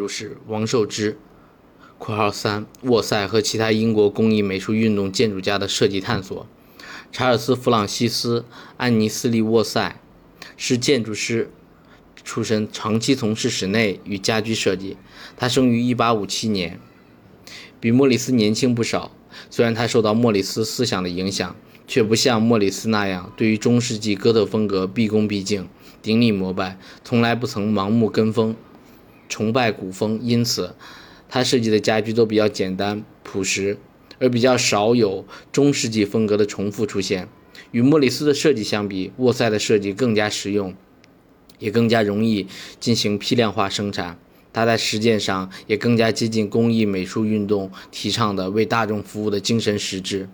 就是王寿之（括号三）沃塞和其他英国工艺美术运动建筑家的设计探索。查尔斯·弗朗西斯·安尼斯利·沃塞是建筑师出身，长期从事室内与家居设计。他生于1857年，比莫里斯年轻不少。虽然他受到莫里斯思想的影响，却不像莫里斯那样对于中世纪哥特风格毕恭毕敬、顶礼膜拜，从来不曾盲目跟风、崇拜古风。因此，他设计的家居都比较简单朴实，而比较少有中世纪风格的重复出现。与莫里斯的设计相比，沃塞的设计更加实用，也更加容易进行批量化生产。它在实践上也更加接近工艺美术运动提倡的为大众服务的精神实质。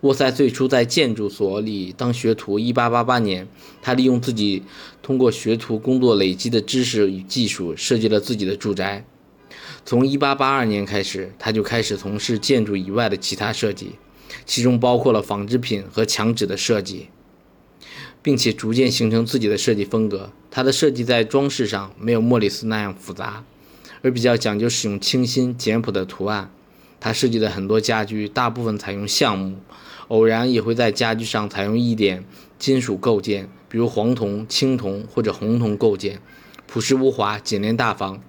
沃塞最初在建筑所里当学徒。1888年，他利用自己通过学徒工作累积的知识与技术，设计了自己的住宅。从1882年开始，他就开始从事建筑以外的其他设计，其中包括了纺织品和墙纸的设计。并且逐渐形成自己的设计风格。他的设计在装饰上没有莫里斯那样复杂，而比较讲究使用清新简朴的图案。他设计的很多家具大部分采用橡木，偶然也会在家具上采用一点金属构件，比如黄铜、青铜或者红铜构件，朴实无华，简练大方。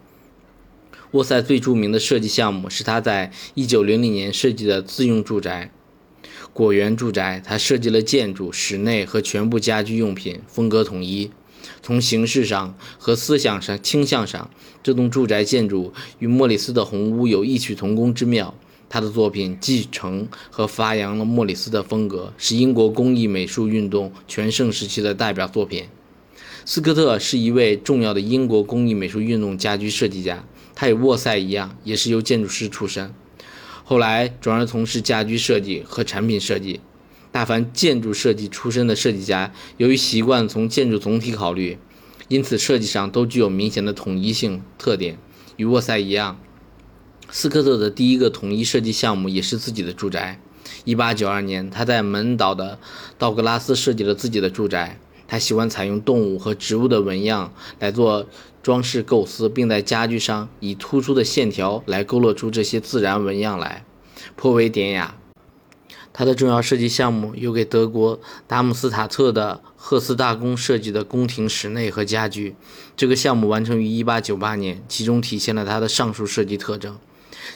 沃塞最著名的设计项目是他在1900年设计的自用住宅。果园住宅，他设计了建筑、室内和全部家居用品，风格统一。从形式上和思想上倾向上，这栋住宅建筑与莫里斯的红屋有异曲同工之妙。他的作品继承和发扬了莫里斯的风格，是英国工艺美术运动全盛时期的代表作品。斯科特是一位重要的英国工艺美术运动家居设计家，他与沃塞一样，也是由建筑师出身。后来转而从事家居设计和产品设计。大凡建筑设计出身的设计家，由于习惯从建筑总体考虑，因此设计上都具有明显的统一性特点。与沃塞一样，斯科特的第一个统一设计项目也是自己的住宅。1892年，他在门岛的道格拉斯设计了自己的住宅。他喜欢采用动物和植物的纹样来做装饰构思，并在家具上以突出的线条来勾勒出这些自然纹样来，颇为典雅。他的重要设计项目有给德国达姆斯塔特的赫斯大公设计的宫廷室内和家具。这个项目完成于1898年，其中体现了他的上述设计特征。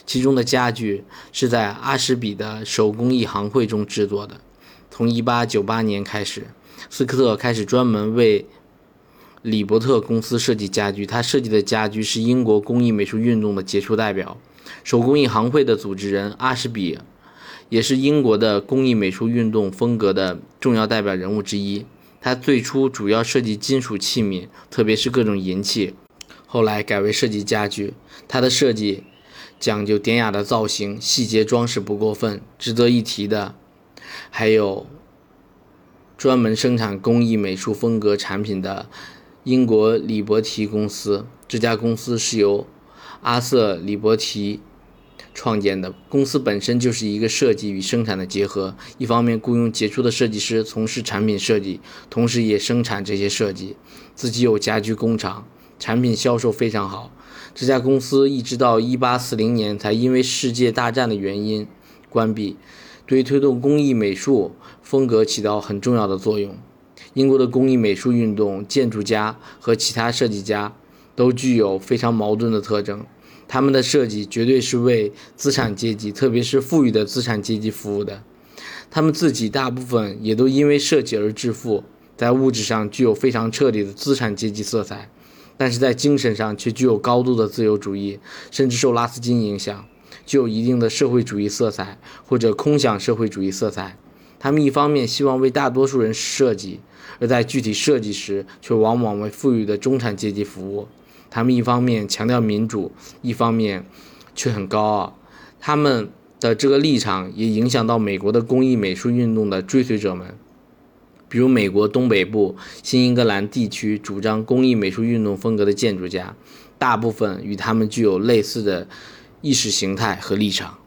其中的家具是在阿什比的手工艺行会中制作的。从1898年开始。斯科特开始专门为李伯特公司设计家具。他设计的家具是英国工艺美术运动的杰出代表。手工艺行会的组织人阿什比，也是英国的工艺美术运动风格的重要代表人物之一。他最初主要设计金属器皿，特别是各种银器，后来改为设计家具。他的设计讲究典雅的造型，细节装饰不过分。值得一提的还有。专门生产工艺美术风格产品的英国李伯提公司，这家公司是由阿瑟·李伯提创建的。公司本身就是一个设计与生产的结合，一方面雇佣杰出的设计师从事产品设计，同时也生产这些设计。自己有家居工厂，产品销售非常好。这家公司一直到1840年才因为世界大战的原因关闭。对推动工艺美术风格起到很重要的作用。英国的工艺美术运动，建筑家和其他设计家都具有非常矛盾的特征。他们的设计绝对是为资产阶级，特别是富裕的资产阶级服务的。他们自己大部分也都因为设计而致富，在物质上具有非常彻底的资产阶级色彩，但是在精神上却具有高度的自由主义，甚至受拉斯金影响。具有一定的社会主义色彩或者空想社会主义色彩，他们一方面希望为大多数人设计，而在具体设计时却往往为富裕的中产阶级服务。他们一方面强调民主，一方面却很高傲。他们的这个立场也影响到美国的工艺美术运动的追随者们，比如美国东北部新英格兰地区主张工艺美术运动风格的建筑家，大部分与他们具有类似的。意识形态和立场。